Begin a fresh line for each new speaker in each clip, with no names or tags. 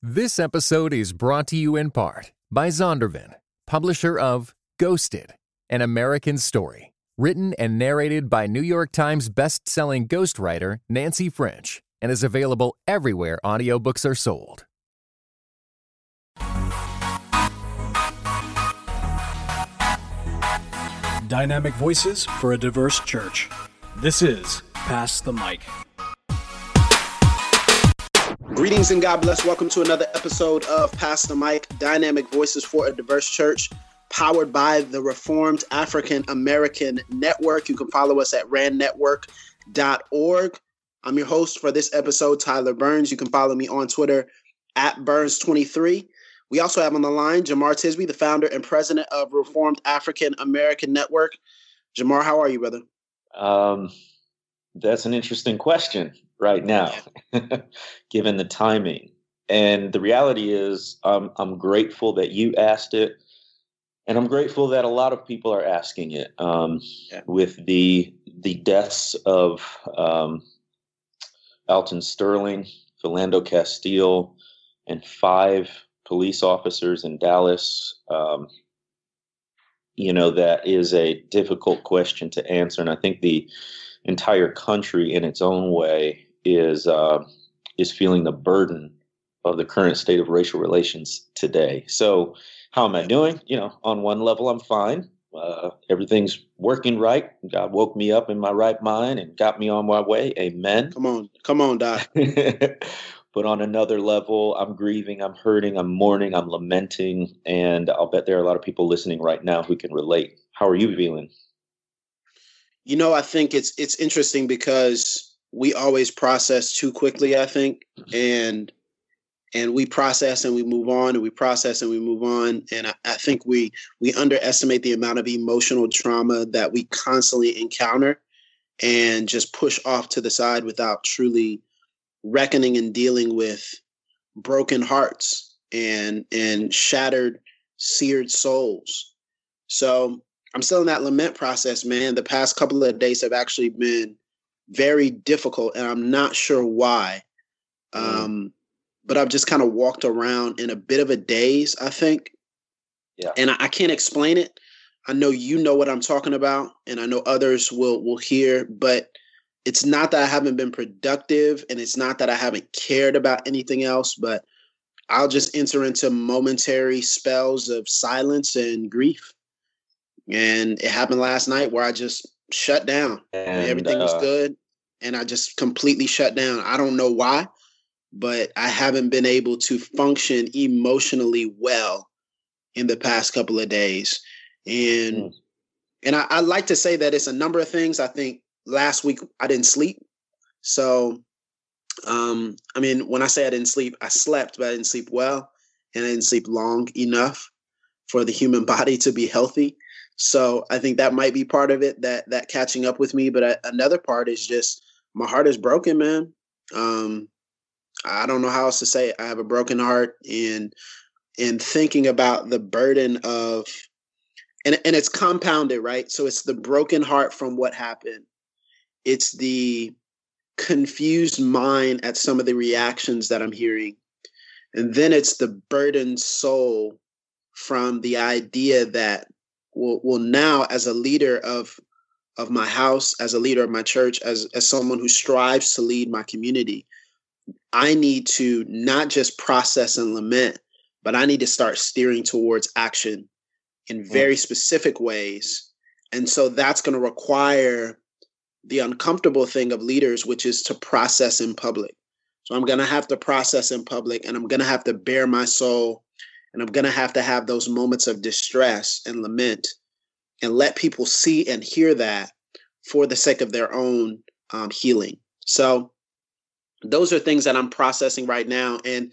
This episode is brought to you in part by Zondervan, publisher of Ghosted, an American story, written and narrated by New York Times best-selling ghostwriter Nancy French, and is available everywhere audiobooks are sold.
Dynamic voices for a diverse church. This is Pass the Mic.
Greetings and God bless. Welcome to another episode of Pass the Mic Dynamic Voices for a Diverse Church, powered by the Reformed African American Network. You can follow us at raannetwork.org. I'm your host for this episode, Tyler Burns. You can follow me on Twitter at Burns23. We also have on the line Jemar Tisby, the founder and president of Reformed African American Network. Jemar, how are you, brother?
Um, that's an interesting question right now, given the timing. And the reality is, um, I'm grateful that you asked it. And I'm grateful that a lot of people are asking it. Um, yeah. With the the deaths of um, Alton Sterling, Philando Castile, and five police officers in Dallas, um, you know, that is a difficult question to answer. And I think the entire country, in its own way, is uh, is feeling the burden of the current state of racial relations today. So, how am I doing? You know, on one level, I'm fine. Uh, everything's working right. God woke me up in my right mind and got me on my way. Amen.
Come on, come on, Doc.
but on another level, I'm grieving, I'm hurting, I'm mourning, I'm lamenting, and I'll bet there are a lot of people listening right now who can relate. How are you feeling?
You know, I think it's it's interesting because we always process too quickly, I think, mm-hmm. and and we process and we move on and we process and we move on and I, I, think we we underestimate the amount of emotional trauma that we constantly encounter and just push off to the side without truly reckoning and dealing with broken hearts and and shattered seared souls. So i'm still in that lament process man. The past couple of days have actually been very difficult, and I'm not sure why. Mm. Um, but I've just kind of walked around in a bit of a daze, I think. Yeah. And I, I can't explain it. I know you know what I'm talking about, and I know others will will hear, but it's not that I haven't been productive and it's not that I haven't cared about anything else, but I'll just enter into momentary spells of silence and grief. And it happened last night where I just shut down. And, Everything uh, was good. And I just completely shut down. I don't know why, but I haven't been able to function emotionally well in the past couple of days. And mm. and I, I like to say that it's a number of things. I think last week I didn't sleep. So um, I mean, when I say I didn't sleep, I slept, but I didn't sleep well and I didn't sleep long enough for the human body to be healthy. So I think that might be part of it that that catching up with me. But I, another part is just my heart is broken, man. Um, I don't know how else to say it. I have a broken heart, and and thinking about the burden of, and and it's compounded, right? So it's the broken heart from what happened. It's the confused mind at some of the reactions that I'm hearing, and then it's the burdened soul from the idea that will will now as a leader of of my house, as a leader of my church, as as someone who strives to lead my community, I need to not just process and lament, but I need to start steering towards action in mm. very specific ways. And so that's going to require the uncomfortable thing of leaders, which is to process in public. So I'm going to have to process in public and I'm going to have to bare my soul and I'm going to have to have those moments of distress and lament and let people see and hear that for the sake of their own um, healing. So, those are things that I'm processing right now. And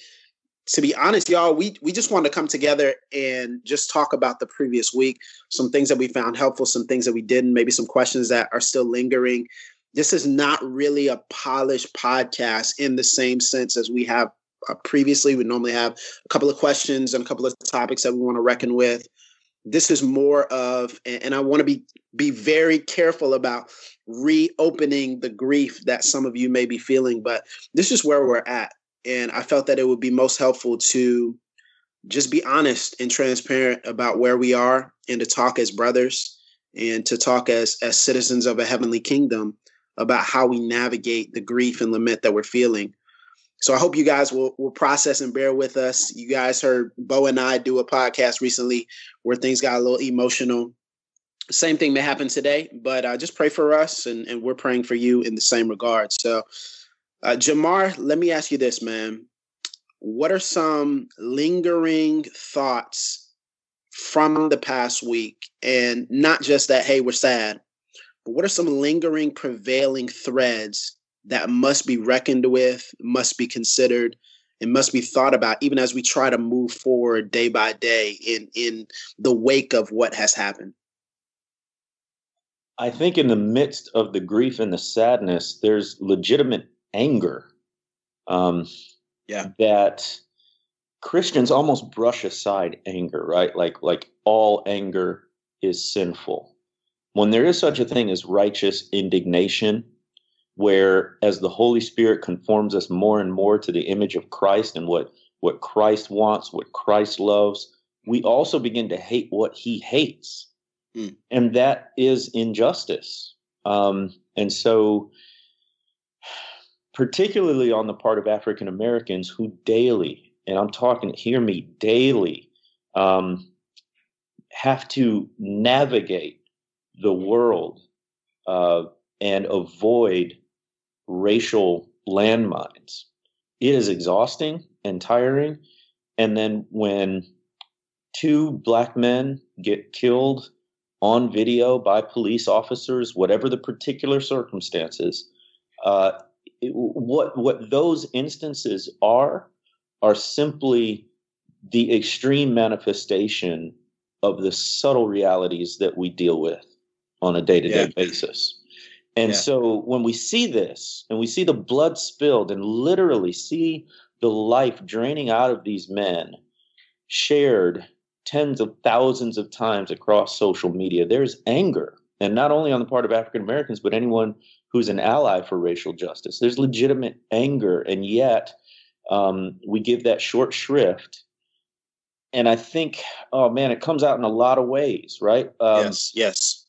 to be honest, y'all, we we just want to come together and just talk about the previous week, some things that we found helpful, some things that we didn't, maybe some questions that are still lingering. This is not really a polished podcast in the same sense as we have Uh, previously. We normally have a couple of questions and a couple of topics that we want to reckon with. This is more of, and I want to be be very careful about reopening the grief that some of you may be feeling, but this is where we're at. and I felt that it would be most helpful to just be honest and transparent about where we are and to talk as brothers and to talk as as citizens of a heavenly kingdom about how we navigate the grief and lament that we're feeling. So I hope you guys will will process and bear with us. You guys heard Bo and I do a podcast recently where things got a little emotional. Same thing may happen today, but uh, just pray for us, and, and we're praying for you in the same regard. So, uh, Jemar, let me ask you this, man what are some lingering thoughts from the past week? And not just that, hey, we're sad, but what are some lingering, prevailing threads that must be reckoned with, must be considered, and must be thought about, even as we try to move forward day by day in, in the wake of what has happened?
I think in the midst of the grief and the sadness, there's legitimate anger. Um,
yeah
that christians almost brush aside anger right like like all anger is sinful when there is such a thing as righteous indignation where as the holy spirit conforms us more and more to the image of christ and what what christ wants what christ loves we also begin to hate what he hates mm. and that is injustice um, and so particularly on the part of African Americans who daily, and I'm talking, hear me, daily, um, have to navigate the world uh, and avoid racial landmines. It is exhausting and tiring. And then when two black men get killed on video by police officers, whatever the particular circumstances, uh, what what those instances are are simply the extreme manifestation of the subtle realities that we deal with on a day-to-day basis. And yeah. so when we see this and we see the blood spilled and literally see the life draining out of these men shared tens of thousands of times across social media, there's anger. And not only on the part of African Americans, but anyone who's an ally for racial justice. There's legitimate anger, and yet um, we give that short shrift. And I think, oh man, it comes out in a lot of ways, right?
Um, yes, yes.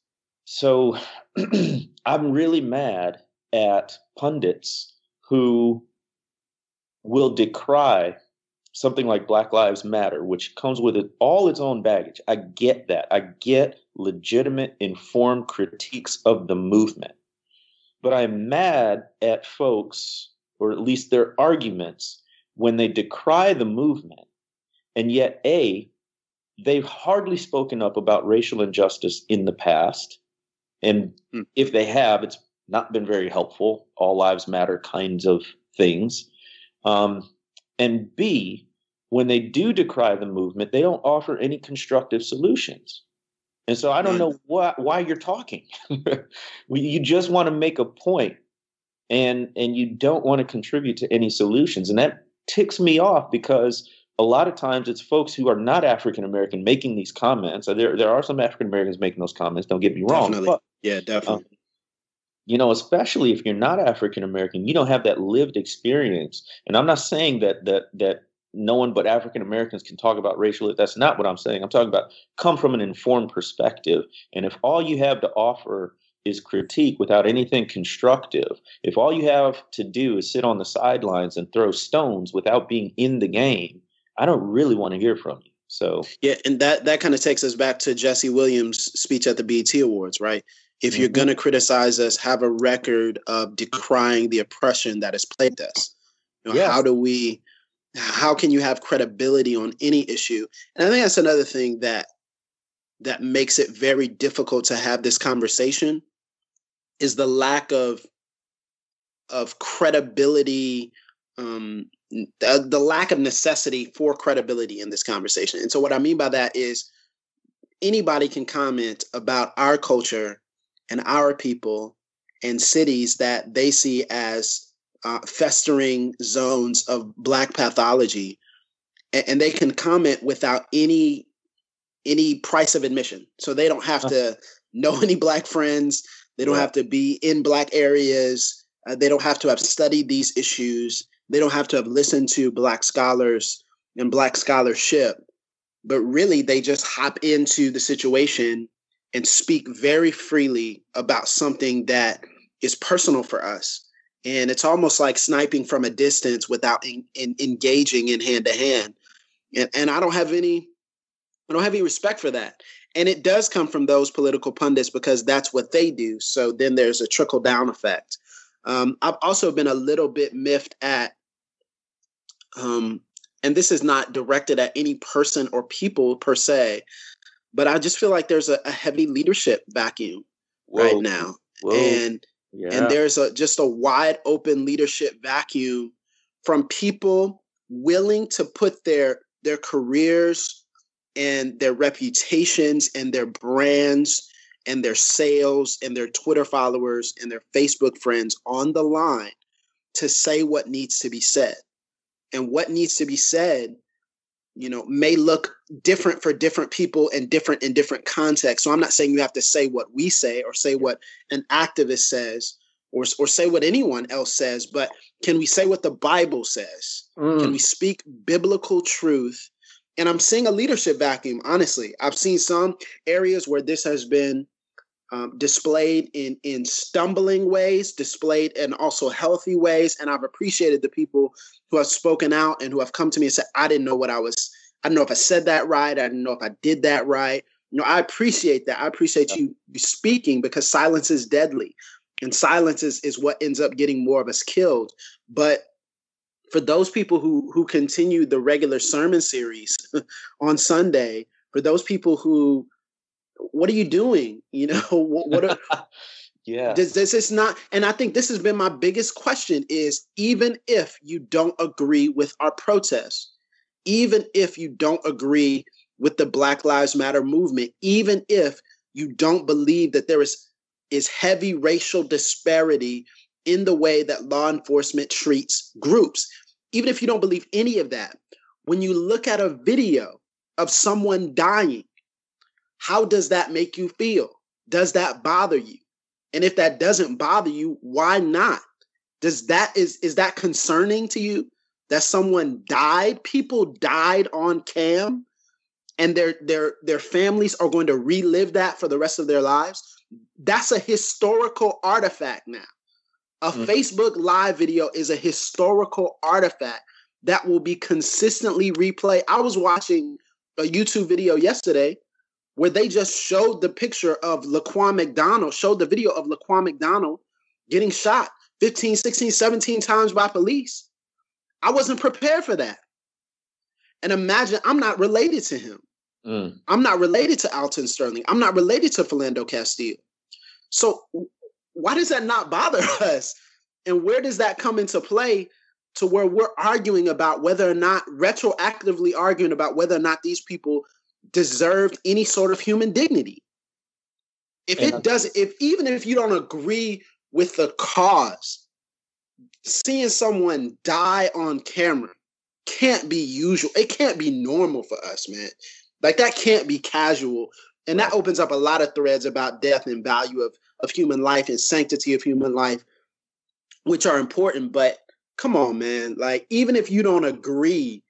So I'm really mad at pundits who will decry something like Black Lives Matter, which comes with it all its own baggage. I get that. I get legitimate, informed critiques of the movement. But I'm mad at folks, or at least their arguments, when they decry the movement, and yet, A, they've hardly spoken up about racial injustice in the past. And mm. if they have, it's not been very helpful, all lives matter kinds of things. Um, and B, when they do decry the movement, they don't offer any constructive solutions. And so I don't know why why you're talking. you just want to make a point and and you don't want to contribute to any solutions. And that ticks me off because a lot of times it's folks who are not African American making these comments. There there are some African Americans making those comments, don't get me wrong.
Definitely. But, yeah, definitely. Um,
you know, especially if you're not African American, you don't have that lived experience. And I'm not saying that that that no one but African Americans can talk about racial. That's not what I'm saying. I'm talking about come from an informed perspective. And if all you have to offer is critique without anything constructive, if all you have to do is sit on the sidelines and throw stones without being in the game, I don't really want to hear from you. So
yeah, and that that kind of takes us back to Jesse Williams' speech at the BET Awards, right? If mm-hmm. you're going to criticize us, have a record of decrying the oppression that has plagued us. You know, yes. How do we how can you have credibility on any issue? And I think that's another thing that that makes it very difficult to have this conversation is the lack of of credibility um the, the lack of necessity for credibility in this conversation and so what i mean by that is anybody can comment about our culture and our people and cities that they see as uh, festering zones of black pathology. And, and, they can comment without any any price of admission. So they don't have to know any black friends. They don't have to be in black areas. Uh, they don't have to have studied these issues. They don't have to have listened to Black scholars and Black scholarship, but really they just hop into the situation and speak very freely about something that is personal for us. And it's almost like sniping from a distance without in, in, engaging in hand to hand. And, I don't have any, I don't have any respect for that. And it does come from those political pundits because that's what they do. So then there's a trickle down effect. Um, I've also been a little bit miffed at, um, and this is not directed at any person or people per se, but I just feel like there's a, a heavy leadership vacuum Whoa. right now, Whoa. and yeah. and there's a just a wide open leadership vacuum from people willing to put their their careers and their reputations and their brands and their sales and their Twitter followers and their Facebook friends on the line to say what needs to be said. And what needs to be said, you know, may look different for different people and different in different contexts. So I'm not saying you have to say what we say or say what an activist says or, or say what anyone else says, but can we say what the Bible says? Mm. Can we speak biblical truth? And I'm seeing a leadership vacuum, honestly. I've seen some areas where this has been um, displayed in in stumbling ways, displayed in also healthy ways, and I've appreciated the people who have spoken out and who have come to me and said, "I didn't know what I was. I don't know if I said that right. I didn't know if I did that right." You know, I appreciate that. I appreciate you speaking because silence is deadly, and silence is is what ends up getting more of us killed. But for those people who who continue the regular sermon series on Sunday, for those people who what are you doing? You know, what, what are,
yeah.
Does, this is not? And I think this has been my biggest question is even if you don't agree with our protests, even if you don't agree with the Black Lives Matter movement, even if you don't believe that there is is heavy racial disparity in the way that law enforcement treats groups. Even if you don't believe any of that, when you look at a video of someone dying how does that make you feel? Does that bother you? And if that doesn't bother you, why not? Does that is is that concerning to you that someone died? People died on cam and their their their families are going to relive that for the rest of their lives. That's a historical artifact now. A mm-hmm. Facebook live video is a historical artifact that will be consistently replayed. I was watching a YouTube video yesterday where they just showed the picture of Laquan McDonald, showed the video of Laquan McDonald getting shot 15, 16, 17 times by police. I wasn't prepared for that. And imagine I'm not related to him. Mm. I'm not related to Alton Sterling. I'm not related to Philando Castile. So why does that not bother us? And where does that come into play to where we're arguing about whether or not retroactively arguing about whether or not these people deserved any sort of human dignity. If it doesn't, if even if you don't agree with the cause, seeing someone die on camera can't be usual. It can't be normal for us, man. Like that can't be casual. And that opens up a lot of threads about death and value of, of human life and sanctity of human life, which are important. But come on, man. Like, even if you don't agree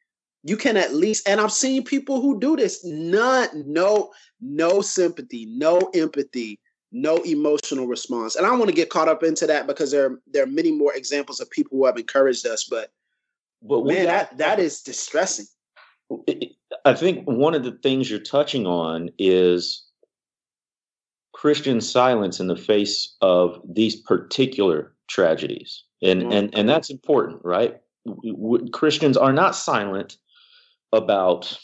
you can at least and i've seen people who do this none no no sympathy no empathy no emotional response. And i want to get caught up into that because there there are many more examples of people who have encouraged us but but man that that is distressing.
I think one of the things you're touching on is christian silence in the face of these particular tragedies. And mm-hmm. and and that's important right? Christians are not silent about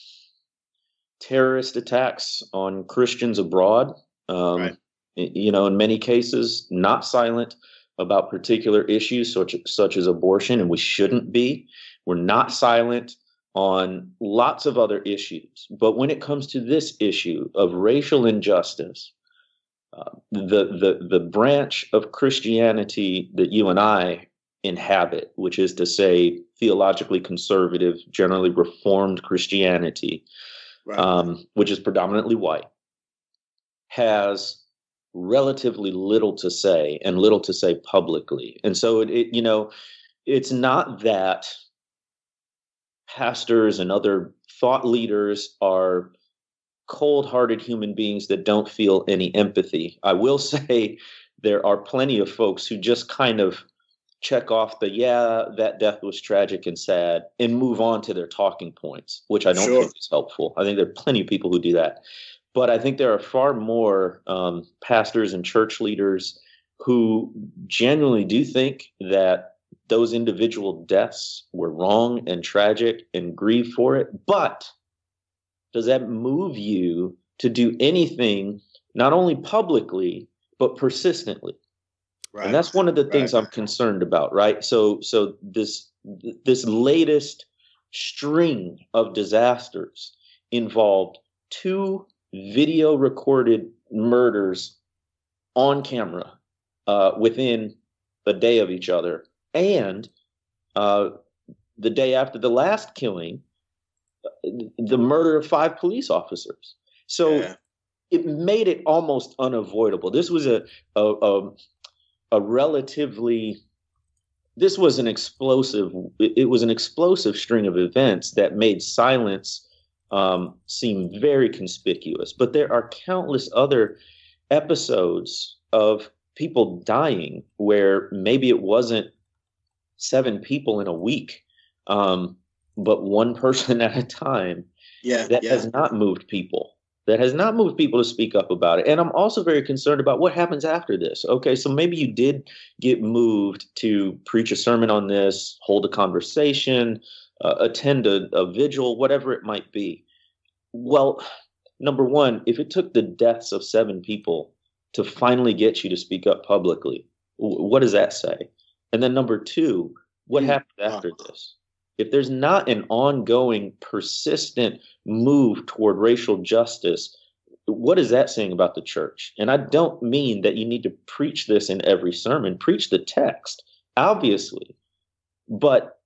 terrorist attacks on Christians abroad. Um, right. You know, in many cases, not silent about particular issues such, such as abortion, and we shouldn't be. We're not silent on lots of other issues. But when it comes to this issue of racial injustice, uh, the, the, the branch of Christianity that you and I inhabit, which is to say, theologically conservative, generally reformed Christianity, right. um, which is predominantly white, has relatively little to say and little to say publicly. And so, it, it you know, it's not that pastors and other thought leaders are cold-hearted human beings that don't feel any empathy. I will say there are plenty of folks who just kind of check off the yeah that death was tragic and sad and move on to their talking points which i don't sure. think is helpful. I think there are plenty of people who do that. But i think there are far more um, pastors and church leaders who genuinely do think that those individual deaths were wrong and tragic and grieve for it. But does that move you to do anything not only publicly but persistently Right. And that's one of the things right. I'm concerned about, right? So so this this latest string of disasters involved two video recorded murders on camera uh, within a day of each other, and uh, the day after the last killing, the murder of five police officers. So yeah. it made it almost unavoidable. This was a, a, a a relatively this was an explosive it was an explosive string of events that made silence um, seem very conspicuous but there are countless other episodes of people dying where maybe it wasn't seven people in a week um, but one person at a time
yeah
that
yeah.
has not moved people that has not moved people to speak up about it. And I'm also very concerned about what happens after this. Okay, so maybe you did get moved to preach a sermon on this, hold a conversation, uh, attend a, a vigil, whatever it might be. Well, number one, if it took the deaths of seven people to finally get you to speak up publicly, what does that say? And then number two, what mm, happens after this? If there's not an ongoing, persistent move toward racial justice, what is that saying about the church? And I don't mean that you need to preach this in every sermon, preach the text, obviously. But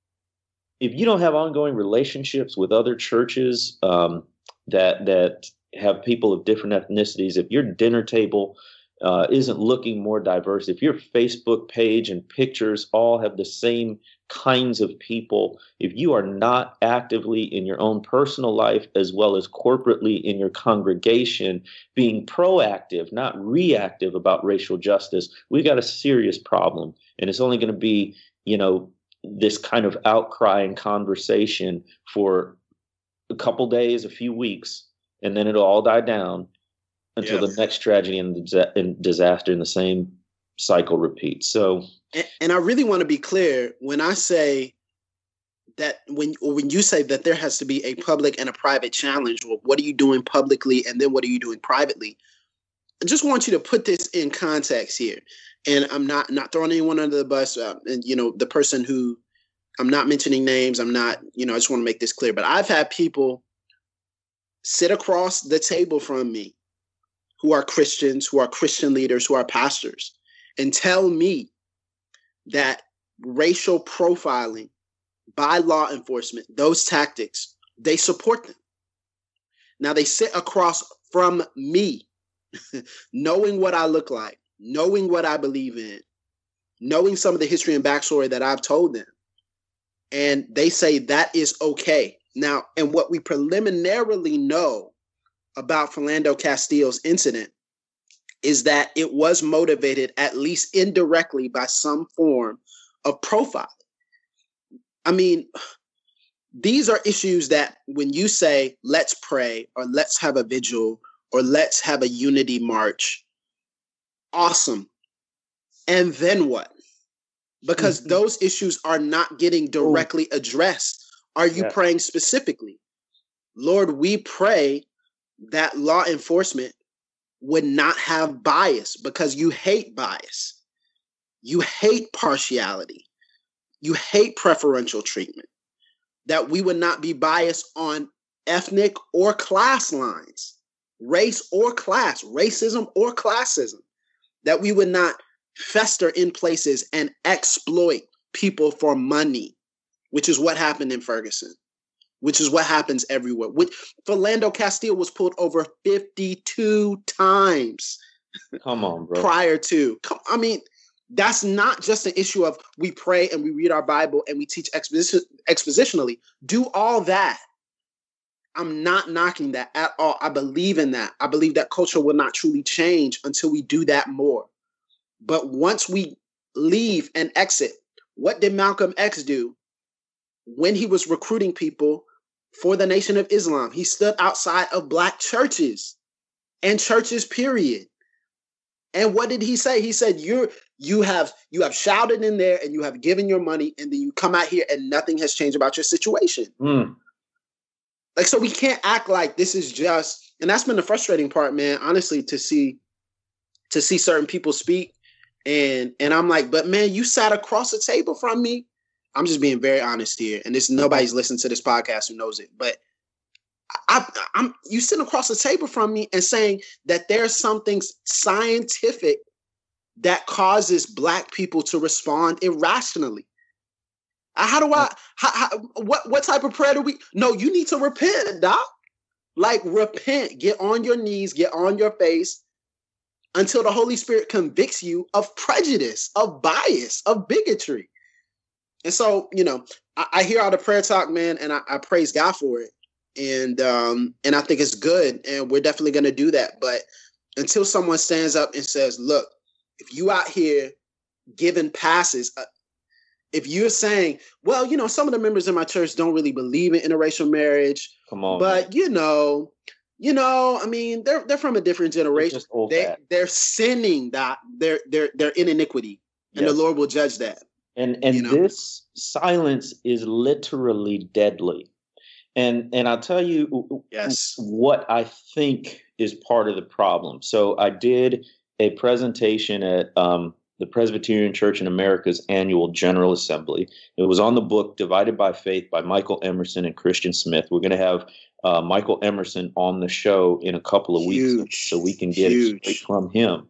if you don't have ongoing relationships with other churches um, that that have people of different ethnicities, if your dinner table uh, isn't looking more diverse, if your Facebook page and pictures all have the same kinds of people, if you are not actively in your own personal life as well as corporately in your congregation being proactive, not reactive about racial justice, we've got a serious problem. And it's only going to be, you know, this kind of outcry and conversation for a couple days, a few weeks, and then it'll all die down until the next tragedy and, and disaster in the same cycle repeats. So
and, and I really want to be clear when I say that when when you say that there has to be a public and a private challenge, well, what are you doing publicly and then what are you doing privately? I just want you to put this in context here. And I'm not not throwing anyone under the bus. Uh, and you know, the person who I'm not mentioning names. I'm not, you know, I just want to make this clear. But I've had people sit across the table from me who are Christians, who are Christian leaders, who are pastors, and tell me that racial profiling by law enforcement, those tactics, they support them. Now they sit across from me, knowing what I look like, knowing what I believe in, knowing some of the history and backstory that I've told them. And they say that is okay. Now, and what we preliminarily know about Philando Castile's incident is that it was motivated at least indirectly by some form of profiling. I mean, these are issues that when you say, let's pray, or let's have a vigil, or let's have a unity march, awesome. And then what? Because mm-hmm. those issues are not getting directly addressed. Are you yeah. praying specifically? Lord, we pray that law enforcement would not have bias because you hate bias. You hate partiality. You hate preferential treatment. That we would not be biased on ethnic or class lines, race or class, racism or classism. That we would not fester in places and exploit people for money, which is what happened in Ferguson which is what happens everywhere. Which Philando Castile was pulled over 52 times.
Come on, bro.
prior to, I mean, That's not just an issue of we pray and we read our Bible and we teach exposition, expositionally. Do all that. I'm not knocking that at all. I believe in that. I believe that culture will not truly change until we do that more. But once we leave and exit, what did Malcolm X do when he was recruiting people for the Nation of Islam? He stood outside of black churches and churches, period. And what did he say? He said, You're you have you have shouted in there and you have given your money, and then you come out here and nothing has changed about your situation. Mm. Like, so we can't act like this is just, and that's been the frustrating part, man, honestly, to see to see certain people speak. And and I'm like, but man, you sat across the table from me. I'm just being very honest here. And this nobody's listening to this podcast who knows it, but I, am you sitting across the table from me and saying that there's something scientific that causes black people to respond irrationally. Uh, how do I? How, how, what what type of prayer do we? No, you need to repent, doc. Like repent, get on your knees, get on your face, until the Holy Spirit convicts you of prejudice, of bias, of bigotry. And so, you know, I, I hear all the prayer talk, man, and I, I praise God for it. And um, and I think it's good, and we're definitely going to do that. But until someone stands up and says, "Look, if you out here giving passes, uh, if you're saying, well, you know, some of the members in my church don't really believe in interracial marriage.
Come on.
But man. you know, you know, I mean, they're they're from a different generation. They they're sinning that they're they're they're in iniquity. And yes. the Lord will judge that.
And and you know? this silence is literally deadly. And and I'll tell you
yes
what I think is part of the problem. So I did a presentation at um, the Presbyterian Church in America's annual General Assembly. It was on the book Divided by Faith by Michael Emerson and Christian Smith. We're going to have uh, Michael Emerson on the show in a couple of huge, weeks so we can get huge. it from him.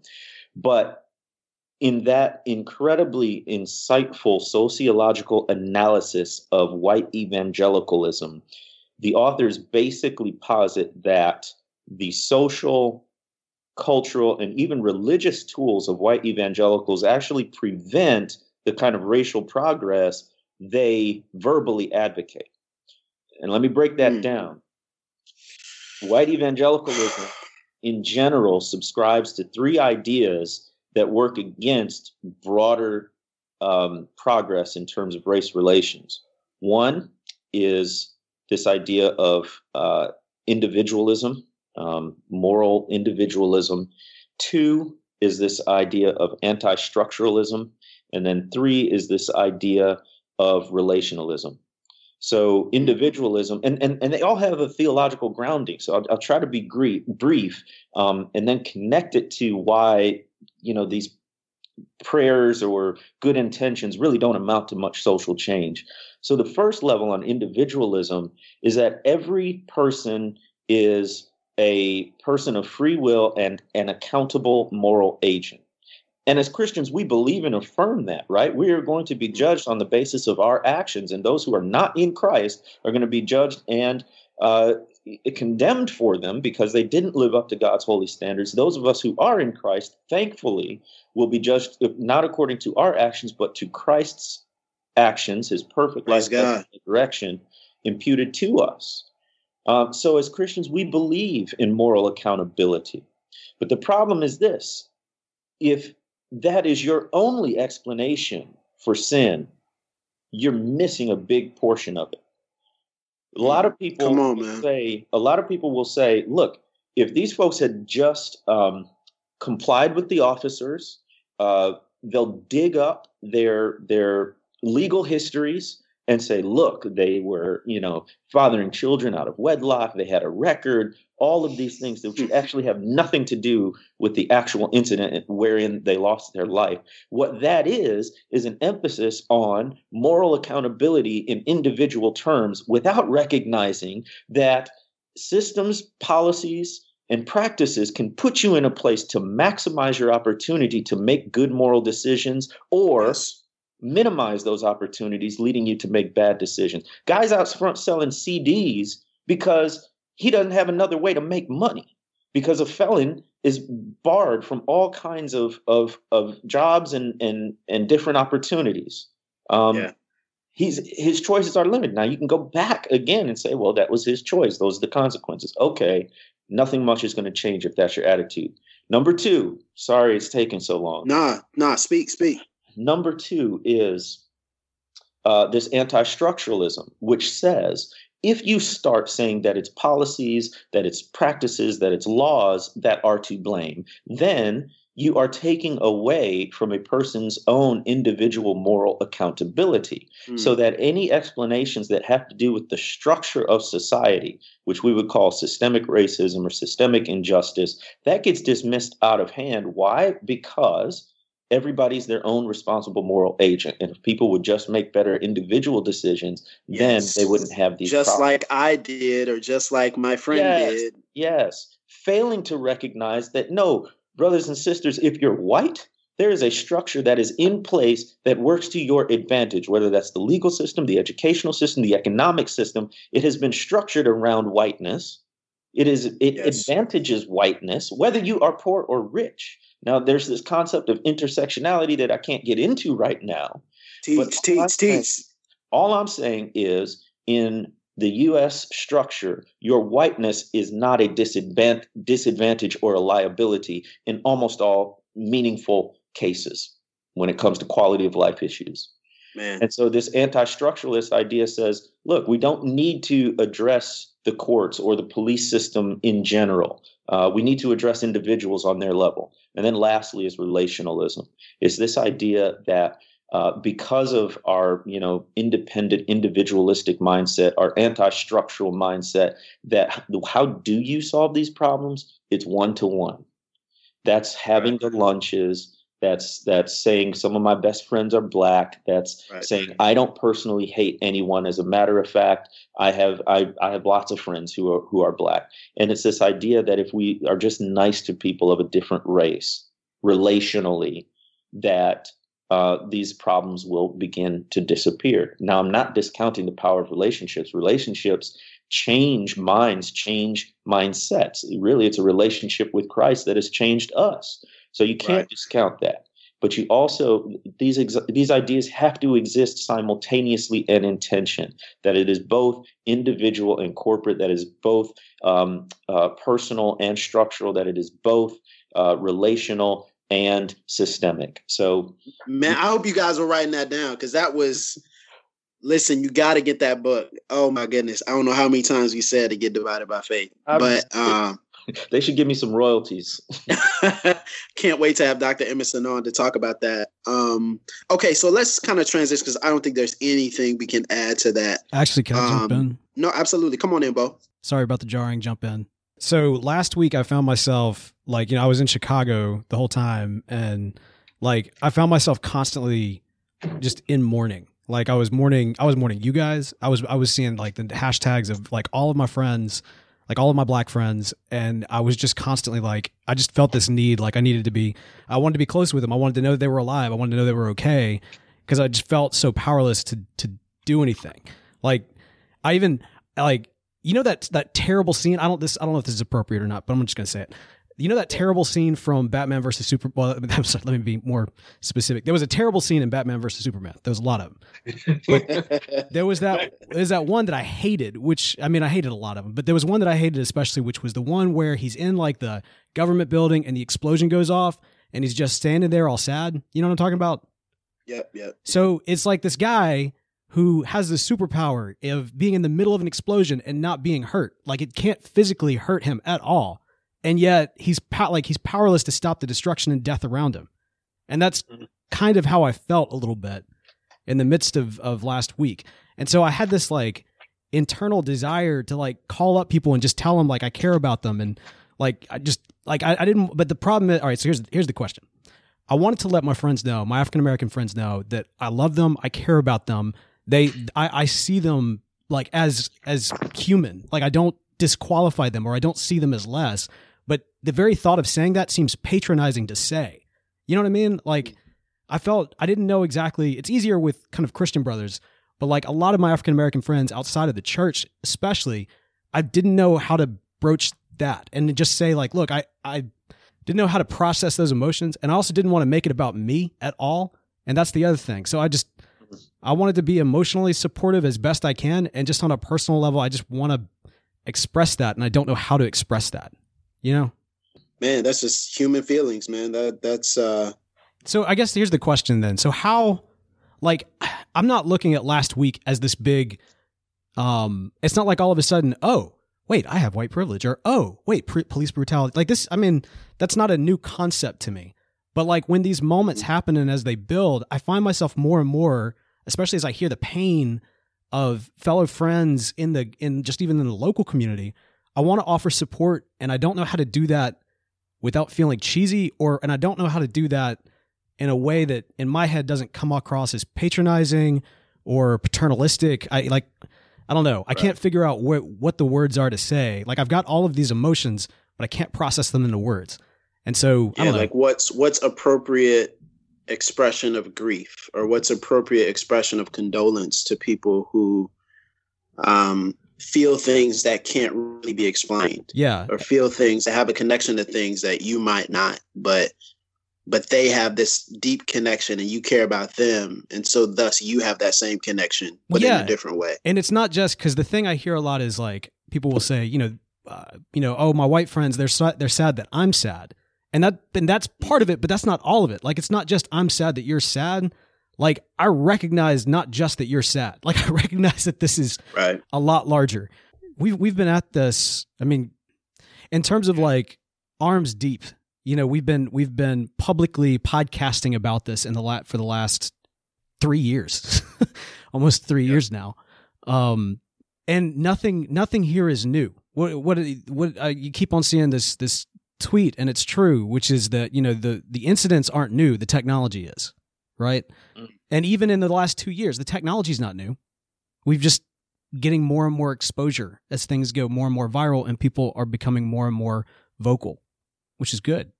But in that incredibly insightful sociological analysis of white evangelicalism, the authors basically posit that the social cultural, and even religious tools of white evangelicals actually prevent the kind of racial progress they verbally advocate. And let me break that mm. down. White evangelicalism, in general, subscribes to three ideas that work against broader um, progress in terms of race relations. One is this idea of uh, individualism, um, moral individualism. Two is this idea of anti structuralism. And then three is this idea of relationalism. So individualism, and, and, and they all have a theological grounding. So I'll, I'll try to be brief, brief um, and then connect it to why, you know, these prayers or good intentions really don't amount to much social change. So the first level on individualism is that every person is a person of free will and an accountable moral agent. And as Christians, we believe and affirm that, right? We are going to be judged on the basis of our actions, and those who are not in Christ are going to be judged and uh, condemned for them because they didn't live up to God's holy standards. Those of us who are in Christ, thankfully, will be judged not according to our actions, but to Christ's actions, his perfect life direction imputed to us. Um, so, as Christians, we believe in moral accountability. But the problem is this if that is your only explanation for sin, you're missing a big portion of it. A lot of people
Come on, man.
say, a lot of people will say, look, if these folks had just um, complied with the officers, uh, they'll dig up their their legal histories and say, look, they were, you know, fathering children out of wedlock, they had a record, all of these things that actually have nothing to do with the actual incident wherein they lost their life. What that is, is an emphasis on moral accountability in individual terms without recognizing that systems, policies, and practices can put you in a place to maximize your opportunity to make good moral decisions or yes minimize those opportunities, leading you to make bad decisions. Guys out front selling CDs because he doesn't have another way to make money because a felon is barred from all kinds of of, of jobs and and and different opportunities. Um, yeah. He's his choices are limited. Now you can go back again and say, well, that was his choice. Those are the consequences. Okay, nothing much is going to change if that's your attitude. Number two, sorry it's taking so long.
Nah, nah, speak, speak.
Number two is uh, this anti structuralism, which says if you start saying that it's policies, that it's practices, that it's laws that are to blame, then you are taking away from a person's own individual moral accountability. Mm. So that any explanations that have to do with the structure of society, which we would call systemic racism or systemic injustice, that gets dismissed out of hand. Why? Because everybody's their own responsible moral agent. And if people would just make better individual decisions, yes. then they wouldn't have these
just
problems.
like I did or just like my friend
yes.
did.
Yes. Failing to recognize that no, brothers and sisters, if you're white, there is a structure that is in place that works to your advantage, whether that's the legal system, the educational system, the economic system. It has been structured around whiteness. It is it yes. advantages whiteness, whether you are poor or rich. Now, there's this concept of intersectionality that I can't get into right now.
Teach, teach, teach.
All I'm saying is in the US structure, your whiteness is not a disadvantage, disadvantage or a liability in almost all meaningful cases when it comes to quality of life issues. Man. And so this anti-structuralist idea says, look, we don't need to address the courts or the police system in general. Uh, we need to address individuals on their level. And then lastly is relationalism. Is this idea that uh, because of our, you know, independent, individualistic mindset, our anti-structural mindset, that how do you solve these problems? It's one to one. That's having the lunches, that's that's saying some of my best friends are black that's right. saying i don't personally hate anyone. As a matter of fact i have I, I have lots of friends who are who are black. And it's this idea that if we are just nice to people of a different race relationally that uh, these problems will begin to disappear. Now i'm not discounting the power of relationships. Relationships change minds change mindsets. Really it's a relationship with christ that has changed us so you can't right. discount that. But you also these ex- these ideas have to exist simultaneously and in tension. That it is both individual and corporate. That is both um, uh, personal and structural. That it is both uh, relational and systemic. So,
man, I hope you guys were writing that down because that was. Listen, you got to get that book. Oh my goodness, I don't know how many times we said to get divided by faith, but um,
they should give me some royalties.
Can't wait to have Dr. Emerson on to talk about that. Um, okay, so let's kind of transition because I don't think there's anything we can add to that.
Actually, can I um, jump in?
No, absolutely. Come on in, Bo.
Sorry about the jarring jump in. So last week I found myself like, you know, I was in Chicago the whole time and like I found myself constantly just in mourning. Like I was mourning I was mourning you guys. I was I was seeing like the hashtags of like all of my friends like all of my black friends and i was just constantly like i just felt this need like i needed to be i wanted to be close with them. I wanted to know they were alive. I wanted to know they were okay because i just felt so powerless to to do anything. Like i even like you know that that terrible scene? I don't this i don't know if this is appropriate or not but i'm just gonna say it you know that terrible scene from Batman versus Super. Well, let me be more specific. There was a terrible scene in Batman versus Superman. There was a lot of them. But there was that. There's that one that I hated. Which I mean, I hated a lot of them, but there was one that I hated especially, which was the one where he's in like the government building and the explosion goes off and he's just standing there all sad. You know what I'm talking about?
Yep. Yep.
So it's like this guy who has the superpower of being in the middle of an explosion and not being hurt. Like it can't physically hurt him at all and yet he's po- like he's powerless to stop the destruction and death around him. And that's mm-hmm. kind of how I felt a little bit in the midst of of last week. And so I had this like internal desire to like call up people and just tell them like I care about them and like I just like I, I didn't but the problem is all right, so here's here's the question. I wanted to let my friends know, my African American friends know that I love them, I care about them. They I, I see them like as as human. Like I don't disqualify them or I don't see them as less but the very thought of saying that seems patronizing to say. You know what I mean? Like, mm. I felt I didn't know exactly. It's easier with kind of Christian brothers, but like a lot of my African American friends outside of the church, especially, I didn't know how to broach that and just say like, look, I I didn't know how to process those emotions, and I also didn't want to make it about me at all. And that's the other thing. So I just I wanted to be emotionally supportive as best I can, and just on a personal level, I just want to express that, and I don't know how to express that. You know,
man, that's just human feelings, man. That that's uh.
So I guess here's the question then. So how, like, I'm not looking at last week as this big. Um, it's not like all of a sudden, oh, wait, I have white privilege, or oh, wait, pr- police brutality. Like this, I mean, that's not a new concept to me. But like when these moments happen and as they build, I find myself more and more, especially as I hear the pain of fellow friends in the in just even in the local community, I want to offer support and I don't know how to do that without feeling cheesy or and I don't know how to do that in a way that in my head doesn't come across as patronizing or paternalistic. I like I don't know. I right. can't figure out what what the words are to say. Like I've got all of these emotions, but I can't process them into words. And so,
yeah, like what's what's appropriate expression of grief or what's appropriate expression of condolence to people who um, feel things that can't really be explained.
Yeah.
Or feel things that have a connection to things that you might not, but but they have this deep connection and you care about them and so thus you have that same connection but yeah. in a different way
and it's not just because the thing i hear a lot is like people will say you know uh, you know oh my white friends they're so, they're sad that i'm sad and that and that's part of it but that's not all of it like it's not just i'm sad that you're sad like i recognize not just that you're sad like i recognize that this is
right.
a lot larger. We've we've been at this i mean in terms of like arms deep you know we've been we've been publicly podcasting about this in the lat for the last 3 years almost 3 years now. Um and nothing nothing here is new. What what what uh, you keep on seeing this this tweet and it's true which is that you know the the incidents aren't new the technology is right mm. and even in the last 2 years the technology is not new we've just getting more and more exposure as things go more and more viral and people are becoming more and more vocal which is good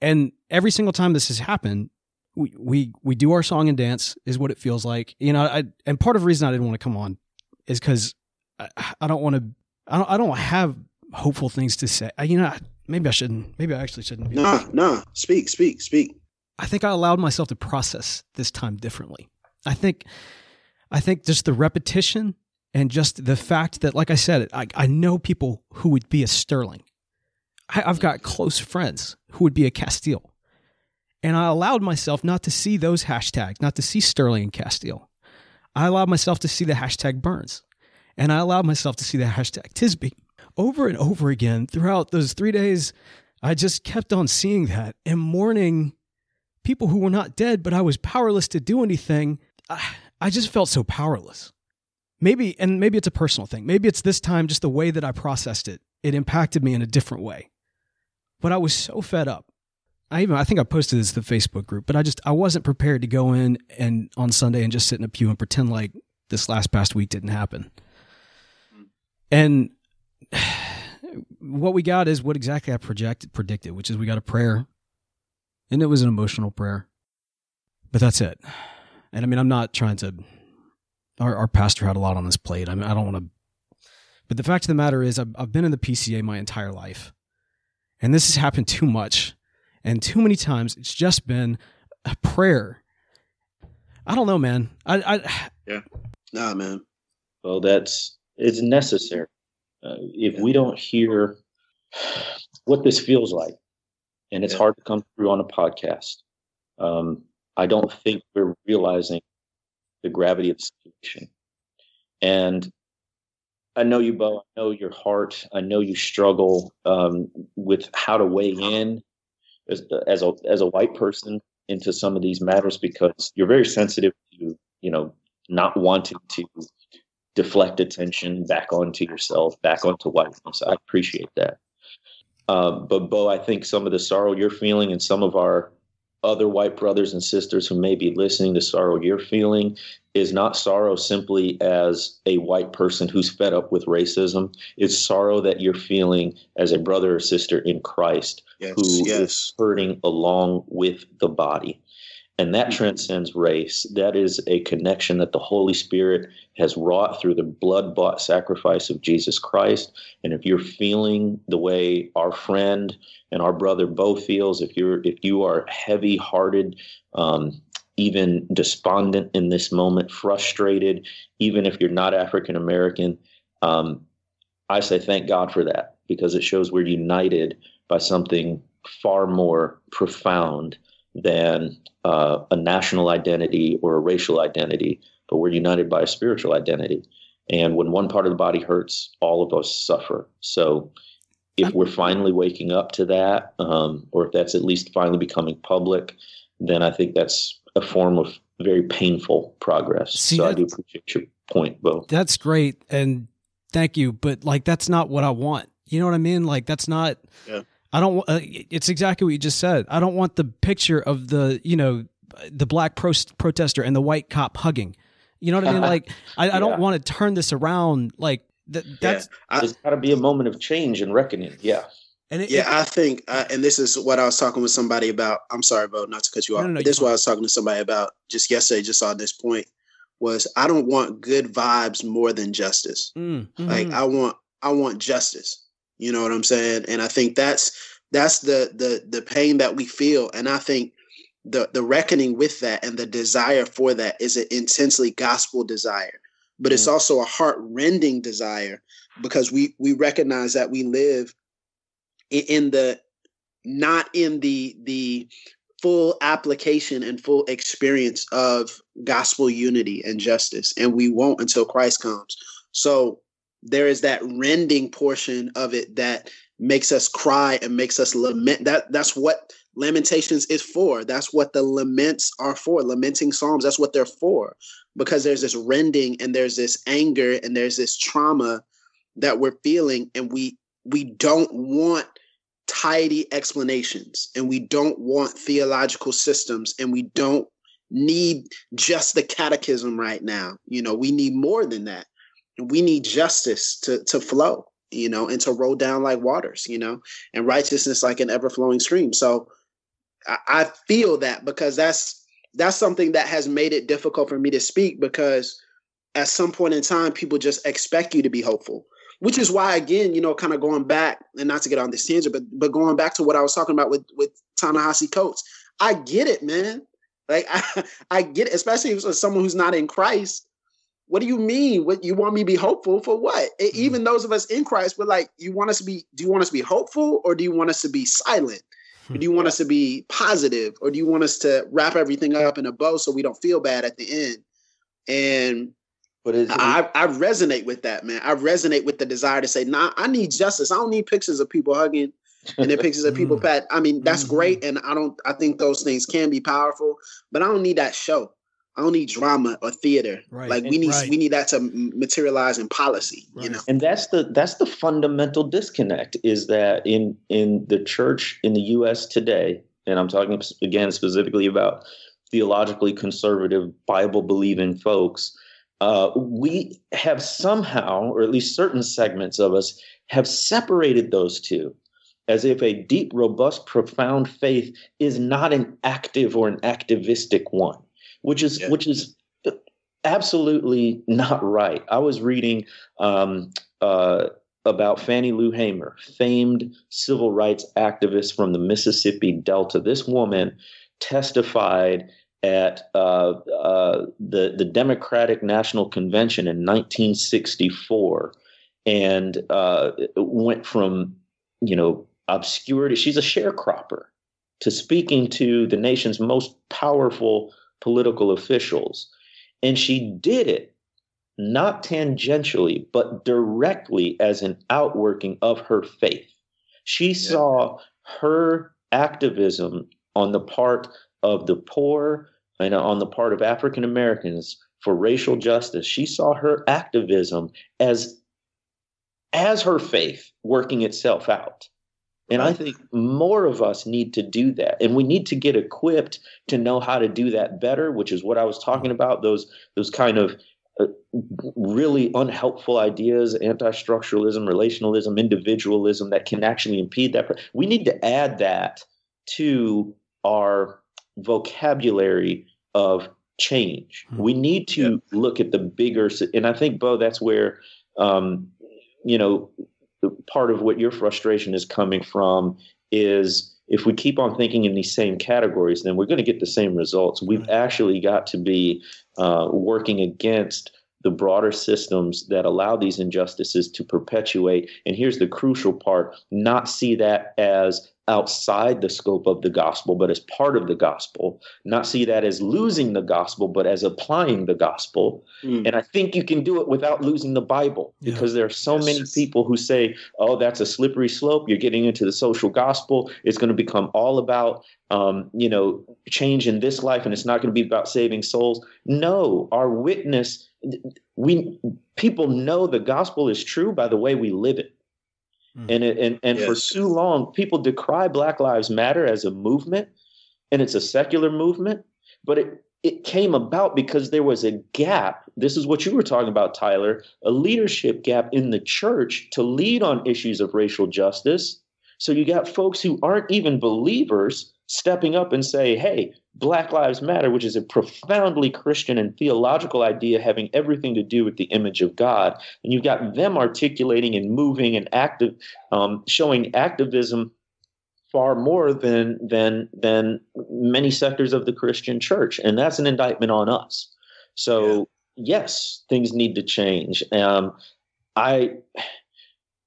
and every single time this has happened we we we do our song and dance is what it feels like you know I and part of the reason I didn't want to come on is cuz I, I don't want to I don't I don't have hopeful things to say. I, you know, maybe I shouldn't. Maybe I actually shouldn't.
No, nah, no. Nah. Speak, speak, speak.
I think I allowed myself to process this time differently. I think, I think just the repetition and just the fact that, like I said, I, I know people who would be a Sterling. I, I've got close friends who would be a Castile. And I allowed myself not to see those hashtags, not to see Sterling and Castile. I allowed myself to see the hashtag Burns. And I allowed myself to see the hashtag Tisby over and over again throughout those three days. I just kept on seeing that and mourning people who were not dead, but I was powerless to do anything. I, just felt so powerless. Maybe, and maybe it's a personal thing. Maybe it's this time just the way that I processed it. It impacted me in a different way. But I was so fed up. I even I think I posted this to the Facebook group, but I just I wasn't prepared to go in and on Sunday and just sit in a pew and pretend like this last past week didn't happen. And what we got is what exactly I projected predicted, which is we got a prayer, and it was an emotional prayer. But that's it. And I mean, I'm not trying to. Our, our pastor had a lot on his plate. I mean, I don't want to. But the fact of the matter is, I've, I've been in the PCA my entire life, and this has happened too much, and too many times. It's just been a prayer. I don't know, man. I, I
yeah, nah, man.
Well, that's it's necessary. Uh, if we don't hear what this feels like, and it's yeah. hard to come through on a podcast, um, I don't think we're realizing the gravity of the situation. And I know you, Bo. I know your heart. I know you struggle um, with how to weigh in as, as a as a white person into some of these matters because you're very sensitive to you know not wanting to deflect attention back onto yourself, back onto whiteness. I appreciate that. Um, but Bo, I think some of the sorrow you're feeling and some of our other white brothers and sisters who may be listening to sorrow you're feeling is not sorrow simply as a white person who's fed up with racism. It's sorrow that you're feeling as a brother or sister in Christ
yes,
who
yes.
is hurting along with the body. And that transcends race. That is a connection that the Holy Spirit has wrought through the blood bought sacrifice of Jesus Christ. And if you're feeling the way our friend and our brother Bo feels, if you're if you are heavy hearted, um, even despondent in this moment, frustrated, even if you're not African American, um, I say thank God for that because it shows we're united by something far more profound than uh, a national identity or a racial identity, but we're united by a spiritual identity. And when one part of the body hurts, all of us suffer. So if we're finally waking up to that, um, or if that's at least finally becoming public, then I think that's a form of very painful progress. See, so I do appreciate your point, Bo.
That's great. And thank you. But like, that's not what I want. You know what I mean? Like, that's not. Yeah. I don't. Uh, it's exactly what you just said. I don't want the picture of the you know the black pro- protester and the white cop hugging. You know what I mean? Like I, yeah. I don't want to turn this around. Like th- that's
yeah. there's got to be a moment of change and reckoning. Yeah.
And it, yeah, it, I think, uh, and this is what I was talking with somebody about. I'm sorry, Bo, not to cut you off. No, no, this is what I was talking to somebody about just yesterday, just on this point. Was I don't want good vibes more than justice. Mm, mm-hmm. Like I want, I want justice. You know what I'm saying? And I think that's that's the the the pain that we feel. And I think the the reckoning with that and the desire for that is an intensely gospel desire. But it's mm. also a heart rending desire because we we recognize that we live in, in the not in the the full application and full experience of gospel unity and justice and we won't until christ comes so there is that rending portion of it that makes us cry and makes us lament. That that's what lamentations is for. That's what the laments are for. Lamenting psalms, that's what they're for. Because there's this rending and there's this anger and there's this trauma that we're feeling and we we don't want tidy explanations and we don't want theological systems and we don't need just the catechism right now. You know, we need more than that we need justice to to flow you know and to roll down like waters you know and righteousness like an ever flowing stream. So I, feel that because that's that's something that has made it difficult for me to speak because at some point in time people just expect you to be hopeful which is why again you know kind of going back and not to get on this tangent but but going back to what i was talking about with with Ta-Nehisi Coates i get it man. Like i, I get it especially as someone who's not in christ what do you mean? What you want me to be hopeful for what? Mm-hmm. Even those of us in Christ, we're like, you want us to be, do you want us to be hopeful or do you want us to be silent? Or do you want us to be positive or do you want us to wrap everything up in a bow so we don't feel bad at the end? And but I, I resonate with that, man. I resonate with the desire to say, nah, I need justice. I don't need pictures of people hugging and then pictures of people mm. pat. I mean, that's mm-hmm. great. And I don't I think those things can be powerful, but I don't need that show. I don't need drama or theater. Right. Like we need right. we need that to materialize in policy. Right. You know,
and that's the that's the fundamental disconnect is that in in the church in the U.S. today, and I'm talking again specifically about theologically conservative Bible believing folks. Uh, we have somehow, or at least certain segments of us, have separated those two as if a deep, robust, profound faith is not an active or an activistic one which is yeah. which is absolutely not right. I was reading um, uh, about Fannie Lou Hamer, famed civil rights activist from the Mississippi Delta. This woman testified at uh, uh, the the Democratic National Convention in 1964, and uh, went from you know obscurity. She's a sharecropper to speaking to the nation's most powerful political officials. And she did it not tangentially, but directly as an outworking of her faith. She yeah. saw her activism on the part of the poor and on the part of African Americans for racial justice. She saw her activism as as her faith working itself out. And I think more of us need to do that. And we need to get equipped to know how to do that better, which is what I was talking about those those kind of uh, really unhelpful ideas, anti-structuralism, relationalism, individualism that can actually impede that. We need to add that to our vocabulary of change. Hmm. We need to look at the bigger, and I think, Bo, that's where, um, you know, part of what your frustration is coming from is if we keep on thinking in these same categories, then we're going to get the same results. We've actually got to be uh, working against the broader systems that allow these injustices to perpetuate. And here's the crucial part not see that as outside the scope of the gospel, but as part of the gospel, not see that as losing the gospel, but as applying the gospel. Mm. And I think you can do it without losing the Bible because yeah. there are so yes. many people who say, oh, that's a slippery slope. You're getting into the social gospel. It's going to become all about, um, you know, change in this life and it's not going to be about saving souls. No, our witness, we people know the gospel is true by the way we live it. Mm. And it, and and yes. for too long, people decry Black Lives Matter as a movement, and it's a secular movement. But it it came about because there was a gap. This is what you were talking about, Tyler, a leadership gap in the church to lead on issues of racial justice. So you got folks who aren't even believers stepping up and say, "Hey, Black Lives Matter, which is a profoundly Christian and theological idea having everything to do with the image of God. And you've got them articulating and moving and active, um, showing activism far more than than than many sectors of the Christian church, and that's an indictment on us. So yeah. yes, things need to change. Um, I,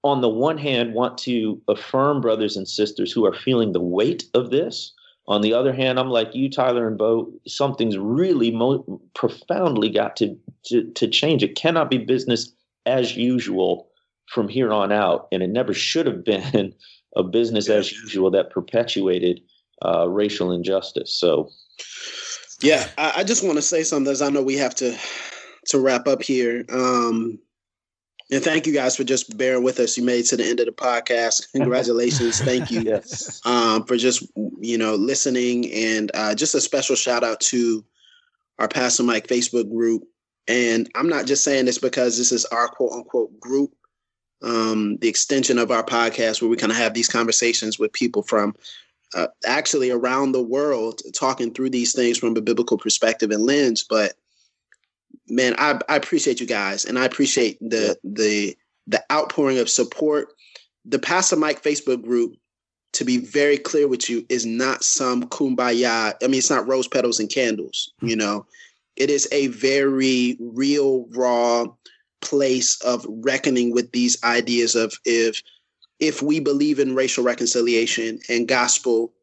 on the one hand, want to affirm brothers and sisters who are feeling the weight of this on the other hand, I'm like you, Tyler and Bo. Something's really mo- profoundly got to, to to change. It cannot be business as usual from here on out, and it never should have been a business as usual that perpetuated uh, racial injustice. So,
yeah, I, I just want to say something as I know we have to to wrap up here. Um, and thank you guys for just bearing with us. You made it to the end of the podcast. Congratulations. thank you yes. um, for just, you know, listening. And uh, just a special shout out to our Pass the Mic Facebook group. And I'm not just saying this because this is our quote unquote group, um, the extension of our podcast where we kind of have these conversations with people from uh, actually around the world talking through these things from a biblical perspective and lens. But man, I, I appreciate you guys, and I appreciate the the the outpouring of support. The Pass the Mic Facebook group, to be very clear with you, is not some kumbaya. I mean, it's not rose petals and candles. Hmm. You know, it is a very real, raw place of reckoning with these ideas of if if we believe in racial reconciliation and gospel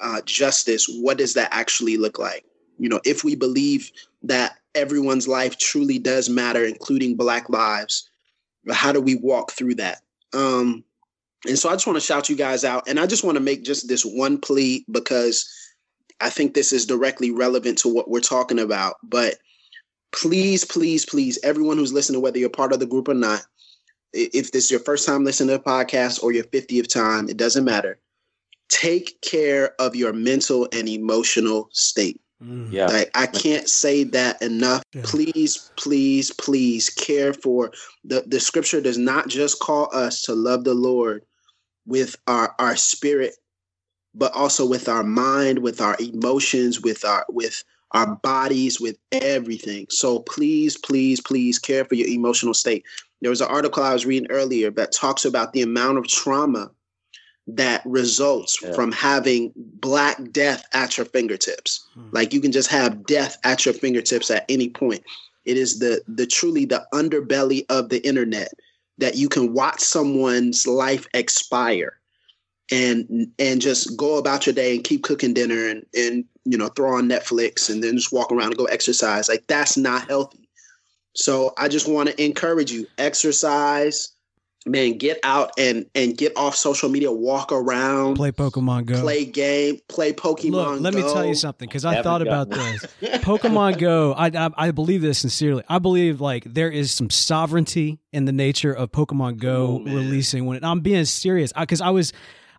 uh, justice, what does that actually look like? You know, if we believe that everyone's life truly does matter, including Black lives. But how do we walk through that? Um, and so I just want to shout you guys out. And I just want to make just this one plea because I think this is directly relevant to what we're talking about. But please, please, please, everyone who's listening, whether you're part of the group or not, if this is your first time listening to the podcast or your 50th time, it doesn't matter. Take care of your mental and emotional state.
Mm. Yeah.
Like I can't say that enough. Yeah. Please, please, please care for the the scripture does not just call us to love the Lord with our our spirit, but also with our mind, with our emotions, with our with our bodies, with everything. So please, please, please care for your emotional state. There was an article I was reading earlier that talks about the amount of trauma that results yeah. from having black death at your fingertips. Hmm. Like you can just have death at your fingertips at any point. It is the the truly the underbelly of the internet that you can watch someone's life expire and and just go about your day and keep cooking dinner and and you know throw on Netflix and then just walk around and go exercise. Like that's not healthy. So I just want to encourage you exercise man, get out and and get off social media, walk around,
play Pokemon Go,
play game, play Pokemon.
Look, let Go. me tell you something because I thought about this. Pokemon Go, I, I, I believe this sincerely. I believe like there is some sovereignty in the nature of Pokemon Go oh, releasing when it, I'm being serious because I, I was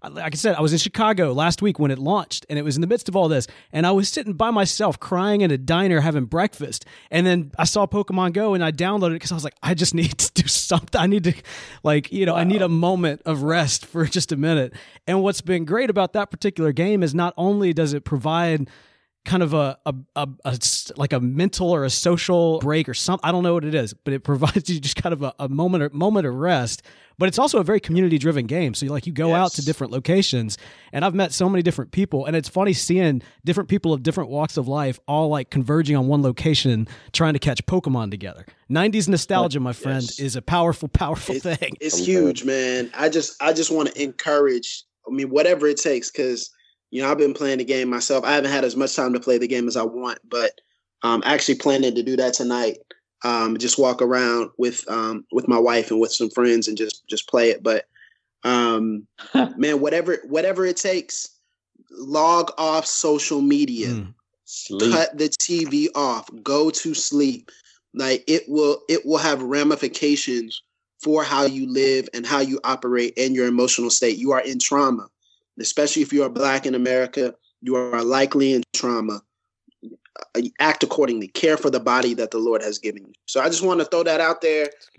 like I said, I was in Chicago last week when it launched, and it was in the midst of all this. And I was sitting by myself crying in a diner having breakfast. And then I saw Pokemon Go and I downloaded it because I was like, I just need to do something. I need to, like, you know, wow. I need a moment of rest for just a minute. And what's been great about that particular game is not only does it provide kind of a, a, a, a, like a mental or a social break or something. I don't know what it is, but it provides you just kind of a, a moment or moment of rest. But it's also a very community driven game. So you like you go yes. out to different locations, and I've met so many different people, and it's funny seeing different people of different walks of life all like converging on one location, trying to catch Pokemon together. '90s nostalgia, oh, my friend, yes. is a powerful, powerful
it,
thing.
It's huge, man. I just I just want to encourage. I mean, whatever it takes, because you know, I've been playing the game myself. I haven't had as much time to play the game as I want, but I'm actually planning to do that tonight. Um, just walk around with um, with my wife and with some friends and just just play it. But um, man, whatever whatever it takes, log off social media, mm. cut the TV off, go to sleep. Like it will it will have ramifications for how you live and how you operate and your emotional state. You are in trauma especially if you are black in America, you are likely in trauma. Uh, act accordingly. Care for the body that the Lord has given you. So I just want to throw that out there. That's,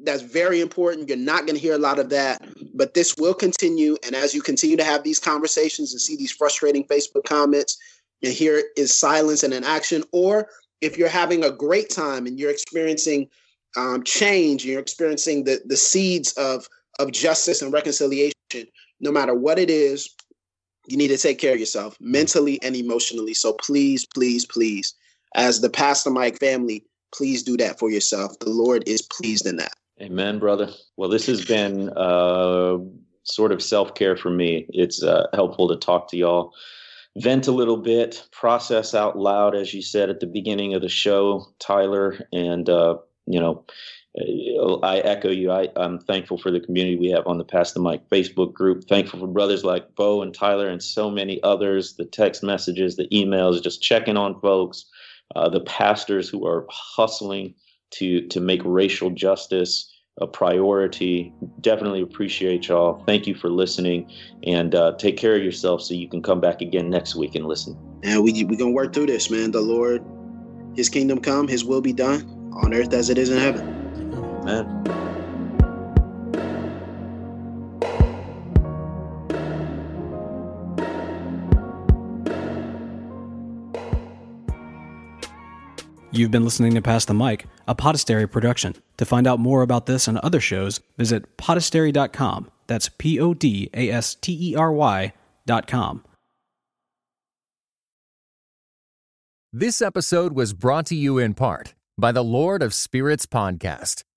That's very important. You're not going to hear a lot of that, but this will continue. And as you continue to have these conversations and see these frustrating Facebook comments, and here is silence and inaction, or if you're having a great time and you're experiencing um, change, you're experiencing the the seeds of of justice and reconciliation, no matter what it is, you need to take care of yourself mentally and emotionally. So please, please, please, as the Pass the Mic family, please do that for yourself. The Lord is pleased in that.
Amen, brother. Well, this has been uh, sort of self care for me. It's uh, helpful to talk to y'all, vent a little bit, process out loud, as you said at the beginning of the show, Tyler, and uh, you know, I echo you. I, am thankful for the community we have on the Pass the Mic Facebook group. Thankful for brothers like Bo and Tyler and so many others. The text messages, the emails, just checking on folks. Uh, the pastors who are hustling to to make racial justice a priority. Definitely appreciate y'all. Thank you for listening, and uh, take care of yourself so you can come back again next week and listen.
And we we gonna work through this, man. The Lord, His kingdom come, His will be done on earth as it is in heaven.
Amen.
You've been listening to Pass the Mic, a Podastery production. To find out more about this and other shows, visit podastery.com. That's P O D A S T E R Y.com.
This episode was brought to you in part by the Lord of Spirits podcast.